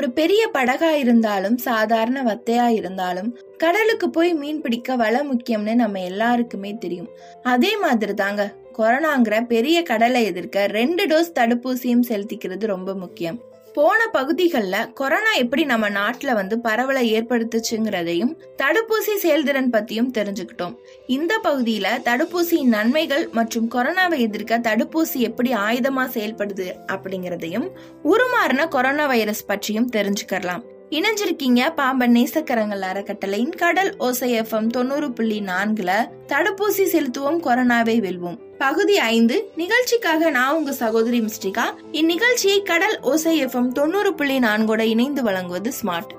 ஒரு பெரிய படகா இருந்தாலும் சாதாரண வத்தையா இருந்தாலும் கடலுக்கு போய் மீன் பிடிக்க வள முக்கியம்னு நம்ம எல்லாருக்குமே தெரியும். அதே மாதிரி தாங்க கொரோனாங்கிற பெரிய கடலை எதிர்க்க ரெண்டு டோஸ் தடுப்பூசியும் செலுத்திக்கிறது ரொம்ப முக்கியம். போன பகுதிகளில் கொரோனா எப்படி நம்ம நாட்டில் வந்து பரவலை ஏற்படுத்துச்சுங்கிறதையும் தடுப்பூசி செயல்திறன் பற்றியும் தெரிஞ்சுக்கிட்டோம். இந்த பகுதியில் தடுப்பூசியின் நன்மைகள் மற்றும் கொரோனாவை எதிர்க்க தடுப்பூசி எப்படி ஆயுதமாக செயல்படுது அப்படிங்கிறதையும் உருமாறின கொரோனா வைரஸ் பற்றியும் தெரிஞ்சுக்கலாம் இணைஞ்சிருக்கீங்க பாம்பன் நேசக்கரங்கள் அறக்கட்டளையின் கடல் ஓசை எஃப்எம் தொண்ணூறு புள்ளி நான்குல தடுப்பூசி செலுத்துவோம் கொரோனாவை வெல்வோம். பகுதி ஐந்து நிகழ்ச்சிக்காக நான் உங்க சகோதரி மிஸ்டிகா இந்நிகழ்ச்சியை கடல் ஓசை எஃப்எம் தொண்ணூறு புள்ளி நான்கோட இணைந்து வழங்குவது ஸ்மார்ட்.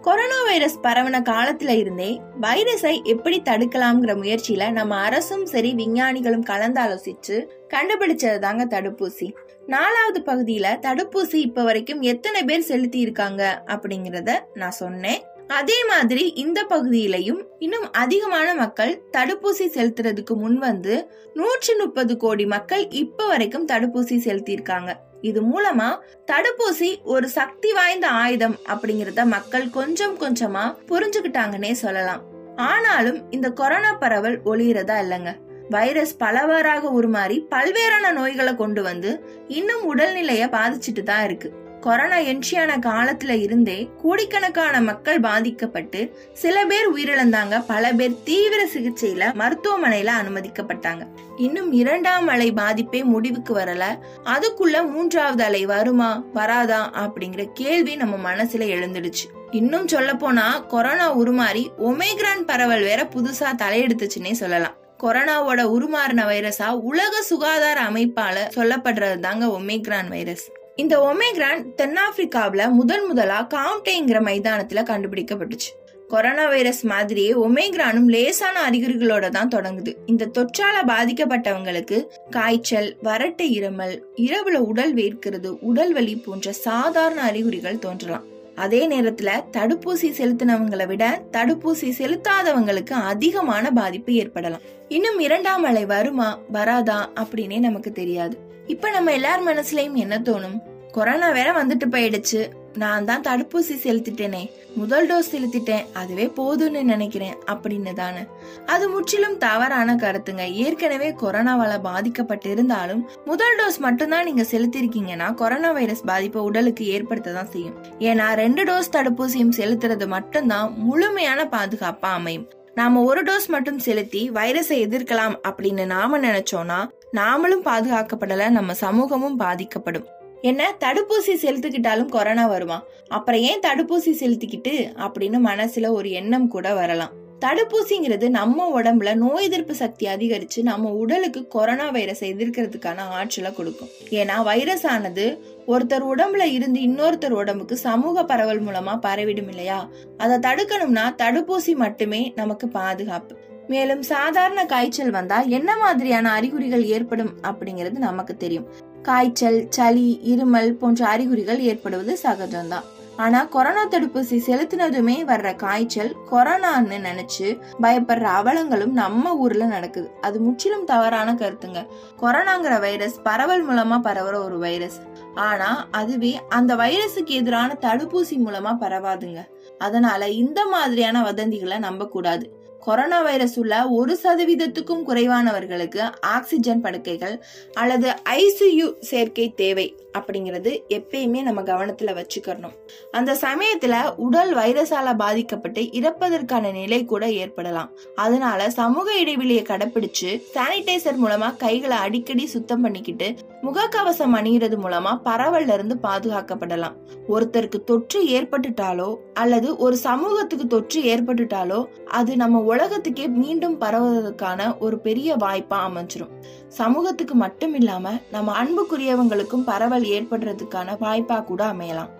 கொரோனா வைரஸ் பரவன காலத்துல இருந்தே வைரஸை எப்படி தடுக்கலாம்ங்கிற முயற்சியில நம்ம அரசும் சரி விஞ்ஞானிகளும் கலந்தாலோசிச்சு கண்டுபிடிச்சது தாங்க தடுப்பூசி. நாலாவது பகுதியில தடுப்பூசி இப்ப வரைக்கும் எத்தனை பேர் செலுத்தி இருக்காங்க அப்படிங்கறத நான் சொன்னேன். அதே மாதிரி இந்த பகுதியிலையும் இன்னும் அதிகமான மக்கள் தடுப்பூசி செலுத்துறதுக்கு முன் வந்து நூற்றி முப்பது கோடி மக்கள் இப்ப வரைக்கும் தடுப்பூசி செலுத்தியிருக்காங்க. இது மூலமா தடுப்பூசி ஒரு சக்தி வாய்ந்த ஆயுதம் அப்படிங்கறத மக்கள் கொஞ்சம் கொஞ்சமா புரிஞ்சுக்கிட்டாங்கன்னே சொல்லலாம். ஆனாலும் இந்த கொரோனா பரவல் ஒளியறதா இல்லைங்க. வைரஸ் பலவாறாக உருமாறி பல்வேறான நோய்களை கொண்டு வந்து இன்னும் உடல்நிலைய பாதிச்சுட்டு தான் இருக்கு. கொரோனா என்ட்ரியான காலத்துல இருந்தே கோடிக்கணக்கான மக்கள் பாதிக்கப்பட்டு சில பேர் உயிரிழந்தாங்க பல பேர் தீவிர சிகிச்சையில மருத்துவமனையில அனுமதிக்கப்பட்டாங்க. இன்னும் இரண்டாம் அலை பாதிப்பே முடிவுக்கு வரல. அதுக்குள்ள மூன்றாவது அலை வருமா வராதா அப்படிங்கிற கேள்வி நம்ம மனசுல எழுந்துடுச்சு. இன்னும் சொல்ல போனா கொரோனா உருமாறி ஒமேக்ரான் பரவல் வேற புதுசா தலையெடுத்துச்சுன்னே சொல்லலாம். கொரோனாவோட உருமாறின வைரஸா உலக சுகாதார அமைப்பால சொல்லப்படுறது தாங்க ஒமேக்ரான் வைரஸ். இந்த ஒமேக்ரான் தென்னாப்பிரிக்காவில முதன் முதலா காம்டேங்கிற மைதானத்துல கண்டுபிடிக்கப்பட்டுச்சு. கொரோனா வைரஸ் மாதிரியே ஒமேக்ரானும் லேசான அறிகுறிகளோட தான் தொடங்குது. இந்த தொற்றால பாதிக்கப்பட்டவங்களுக்கு காய்ச்சல் வறட்டு இருமல் இரவுல உடல் வேர்க்கிறது உடல் வலி போன்ற சாதாரண அறிகுறிகள் தோன்றலாம். அதே நேரத்துல தடுப்பூசி செலுத்தினவங்களை விட தடுப்பூசி செலுத்தாதவங்களுக்கு அதிகமான பாதிப்பு ஏற்படலாம். இன்னும் இரண்டாம் அலை வருமா வராதா அப்படின்னே நமக்கு தெரியாது. இப்ப நம்ம எல்லார் மனசுலயும் என்ன தோணும்? கொரோனா வேற வந்துட்டு போயிடுச்சு. நான் தான் தடுப்பூசி செலுத்திட்டேனே. முதல் டோஸ் செலுத்திட்டேன். அதுவே போதும்னு நினைக்கிறேன். அப்படின்னு தானே. அது முற்றிலும் தவறான கருத்துங்க. ஏற்கனவே கொரோனாவால பாதிக்கப்பட்டிருந்தாலும் முதல் டோஸ் மட்டும்தான் நீங்க செலுத்திருக்கீங்கன்னா கொரோனா வைரஸ் பாதிப்பை உடலுக்கு ஏற்படுத்த தான் செய்யும். ஏன்னா ரெண்டு டோஸ் தடுப்பூசியும் செலுத்துறது மட்டும்தான் முழுமையான பாதுகாப்பா அமையும். நாம ஒரு டோஸ் மட்டும் செலுத்தி வைரஸை எதிர்க்கலாம் அப்படின்னு நாம நினைச்சோம்னா நாமளும் பாதுகாக்கப்படல நம்ம சமூகமும் பாதிக்கப்படும். என்ன தடுப்பூசி செலுத்திக்கிட்டாலும் கொரோனா வருமா? அப்புறம் ஏன் தடுப்பூசி செலுத்திக்கிட்டு? அப்படின்னு மனசுல ஒரு எண்ணம் கூட வரலாம். தடுப்பூசிங்கிறது நம்ம உடம்புல நோய் எதிர்ப்பு சக்தி அதிகரிச்சு நம்ம உடலுக்கு கொரோனா வைரஸை எதிர்க்கிறதுக்கான ஆற்றலை கொடுக்கும். ஏன்னா வைரஸ் ஆனது ஒருத்தர் உடம்புல இருந்து இன்னொருத்தர் உடம்புக்கு சமூக பரவல் மூலமா பரவிடும் இல்லையா? அதை தடுக்கணும்னா தடுப்பூசி மட்டுமே நமக்கு பாதுகாப்பு. மேலும் சாதாரண காய்ச்சல் வந்தா என்ன மாதிரியான அறிகுறிகள் ஏற்படும் அப்படிங்கிறது நமக்கு தெரியும். காய்ச்சல் சளி இருமல் போன்ற அறிகுறிகள் ஏற்படுவது சகஜம்தான். ஆனா கொரோனா தடுப்பூசி செலுத்தினதுமே வர்ற காய்ச்சல் கொரோனான்னு நினைச்சு பயப்படுற அவலங்களும் நம்ம ஊர்ல நடக்குது. அது முற்றிலும் தவறான கருத்துங்க. கொரோனாங்கிற வைரஸ் பரவல் மூலமா பரவுற ஒரு வைரஸ். ஆனா அதுவே அந்த வைரஸுக்கு எதிரான தடுப்பூசி மூலமா பரவாதுங்க. அதனால இந்த மாதிரியான வதந்திகளை நம்ப கூடாது கொரோனா வைரஸ் உள்ள ஒரு சதவீதத்துக்கும் குறைவானவர்களுக்கு ஆக்சிஜன் படுக்கைகள் அல்லது ஐசியு சேர்க்கை தேவை அப்படிங்கிறது எப்பயுமே நம்ம கவனத்துல வச்சுக்கணும். அந்த சமயத்துல உடல் வைரஸால பாதிக்கப்பட்டு இறப்பதற்கான நிலை கூட ஏற்படலாம். அதனால சமூக இடைவெளியை கடைபிடிச்சு சானிடைசர் மூலமா கைகளை அடிக்கடி சுத்தம் பண்ணிக்கிட்டு முகக்கவசம் அணிகிறது மூலமா பரவல்ல இருந்து பாதுகாக்கப்படலாம். ஒருத்தருக்கு தொற்று ஏற்பட்டுட்டாலோ அல்லது ஒரு சமூகத்துக்கு தொற்று ஏற்பட்டுட்டாலோ அது நம்ம உலகத்துக்கே மீண்டும் பரவுவதற்கான ஒரு பெரிய வாய்ப்பா அமைஞ்சிரும். சமூகத்துக்கு மட்டும் இல்லாம நம்ம அன்புக்குரியவங்களுக்கும் பரவல் ஏற்படுறதுக்கான வாய்ப்பா கூட அமையலாம்.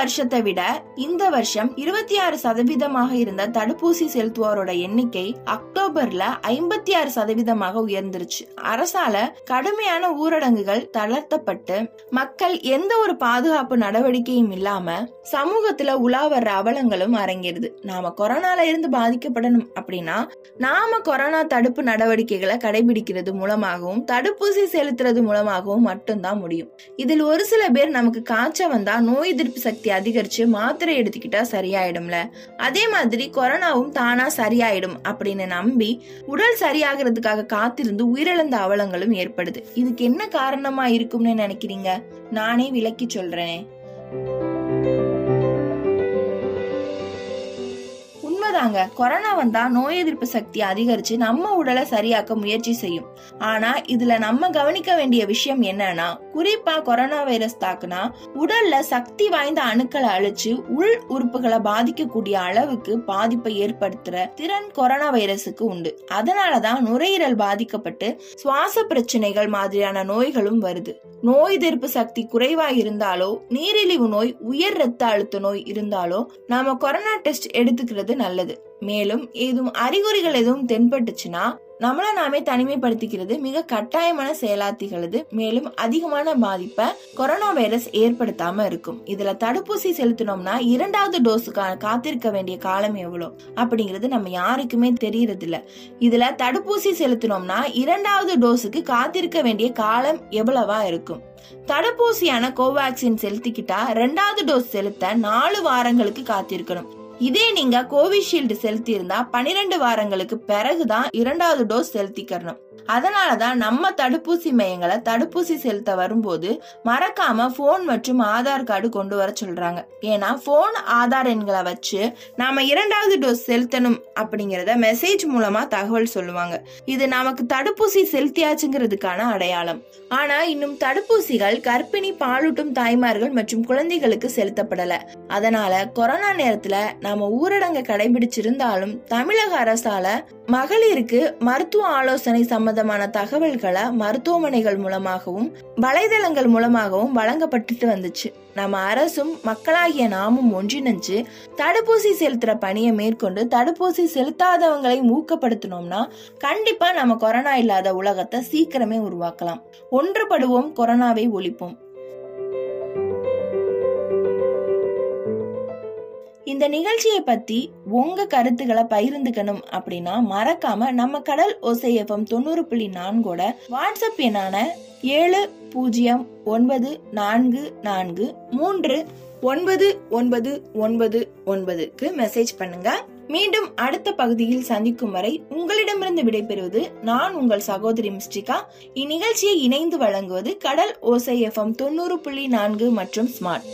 வருஷத்தை விட இந்த வருஷம் இருபத்தி ஆறு சதவீதமாக இருந்த தடுப்பூசி செலுத்துவோரோட எண்ணிக்கை அக்டோபர்ல ஐம்பத்தி ஆறு சதவீதமாக உயர்ந்துருச்சு. அரசால கடுமையான ஊரடங்குகள் தளர்த்தப்பட்டு மக்கள் எந்த ஒரு பாதுகாப்பு நடவடிக்கையும் இல்லாம சமூகத்துல உலா வர்ற அவலங்களும் அரங்கிருது நாம கொரோனால இருந்து பாதிக்கப்படணும் அப்படின்னா நாம கொரோனா தடுப்பு நடவடிக்கைகளை கடைபிடிக்கிறது மூலமாகவும் தடுப்பூசி செலுத்துறது மூலமாகவும் மட்டும்தான் முடியும். இதில் ஒரு சில பேர் நமக்கு காய்ச்சல் வந்தா நோய் எதிர்ப்பு சக்தி அதிகரிச்சு மாத்திரை எடுத்துக்கிட்டா சரியாயிடும்ல. அதே மாதிரி கொரோனாவும் தானா சரியாயிடும் அப்படின்னு நம்பி உடல் சரியாகிறதுக்காக காத்திருந்து உயிரிழந்த அவலங்களும் ஏற்படுது. இதுக்கு என்ன காரணமா இருக்கும்னு நினைக்கிறீங்க? நானே விளக்கி சொல்றேனே. உண்மைதாங்க. கொரோனா வந்தா நோய் எதிர்ப்பு சக்தி அதிகரிச்சு நம்ம உடலை சரியாக்க முயற்சி செய்யும். ஆனா இதுல நம்ம கவனிக்க வேண்டிய விஷயம் என்னன்னா குறிப்பா கொரோனா வைரஸ் தாக்குனா உடல்ல சக்தி வாய்ந்த அணுக்களை அழிச்சு உள் உறுப்புகளை பாதிக்கக்கூடிய அளவுக்கு பாதிப்பை ஏற்படுத்துற திறன் கொரோனா வைரஸுக்கு உண்டு. அதனாலதான் நுரையீரல் பாதிக்கப்பட்டு சுவாச பிரச்சனைகள் மாதிரியான நோய்களும் வருது. நோய் எதிர்ப்பு சக்தி குறைவா இருந்தாலோ நீரிழிவு நோய் உயர் ரத்த அழுத்த நோய் இருந்தாலோ நாம கொரோனா டெஸ்ட் எடுத்துக்கிறது நல்லது. மேலும் ஏதும் அறிகுறிகள் எதுவும் தென்பட்டுச்சுன்னா நம்மளை நாமே தனிமைப்படுத்திக்கிறது மிக கட்டாயமான செயலாத்திகளது மேலும் அதிகமான பாதிப்பை கொரோனா வைரஸ் ஏற்படுத்தாம இருக்கும். இதுல தடுப்பூசி செலுத்தினோம்னா இரண்டாவது டோஸுக்கான காத்திருக்க வேண்டிய காலம் எவ்வளோ? அப்படிங்கிறது நம்ம யாருக்குமே தெரியறது இல்ல இதுல தடுப்பூசி செலுத்தினோம்னா இரண்டாவது டோஸுக்கு காத்திருக்க வேண்டிய காலம் எவ்வளவா இருக்கும்? தடுப்பூசியான கோவேக்சின் செலுத்திக்கிட்டா ரெண்டாவது டோஸ் செலுத்த நாலு வாரங்களுக்கு காத்திருக்கணும். இதே நீங்க கோவிஷீல்டு செலுத்தி இருந்தா பனிரெண்டு வாரங்களுக்கு பிறகுதான் இரண்டாவது டோஸ் செலுத்திக்கணும் அதனாலதான் நம்ம தடுப்பூசி மையங்களை தடுப்பூசி செலுத்த வரும்போது மறக்காம ஃபோன் மற்றும் ஆதார் கார்டு கொண்டு வர சொல்றாங்க. ஏன்னா ஃபோன் ஆதார் எண்களை வச்சு நாம இரண்டாவது டோஸ் செலுத்தணும் அப்படிங்கிறத மெசேஜ் மூலமா தகவல் சொல்லுவாங்க. இது நமக்கு தடுப்பூசி செலுத்தியாச்சுங்கிறதுக்கான அடையாளம். ஆனா இன்னும் தடுப்பூசிகள் கர்ப்பிணி பாலூட்டும் தாய்மார்கள் மற்றும் குழந்தைகளுக்கு செலுத்தப்படல. அதனால கொரோனா நேரத்துல நாம ஊரடங்கு கடைபிடிச்சிருந்தாலும் தமிழக அரசால மகளிருக்கு மருத்துவ ஆலோசனை சம்பந்தமான தகவல்களை மருத்துவமனைகள் மூலமாகவும் வலைதளங்கள் மூலமாகவும் வழங்கப்பட்டுட்டு வந்துச்சு. நம்ம அரசும் மக்களாகிய நாமும் ஒன்றிணைஞ்சு தடுப்பூசி செலுத்துற பணியை மேற்கொண்டு தடுப்பூசி செலுத்தாதவங்களை ஊக்கப்படுத்தினோம்னா கண்டிப்பா நம்ம கொரோனா இல்லாத உலகத்தை சீக்கிரமே உருவாக்கலாம். ஒன்றுபடுவோம் கொரோனாவை ஒழிப்போம். இந்த நிகழ்ச்சியை பத்தி உங்க கருத்துக்களை பகிர்ந்துக்கணும் அப்படின்னா மறக்காம நம்ம கடல் ஓசைஎஃப்எம் தொண்ணூறு புள்ளி நான்கோட வாட்ஸ்அப் எண்ணான ஏழு பூஜ்ஜியம் ஒன்பது நான்கு நான்கு மூன்று ஒன்பது ஒன்பது ஒன்பது ஒன்பதுக்கு மெசேஜ் பண்ணுங்க. மீண்டும் அடுத்த பகுதியில் சந்திக்கும் வரை உங்களிடமிருந்து விடைபெறுவது நான் உங்கள் சகோதரி மிஸ்டிகா. இந்நிகழ்ச்சியை இணைந்து வழங்குவது கடல் ஓசை எஃப்எம் தொண்ணூறு புள்ளி நான்கு மற்றும் ஸ்மார்ட்.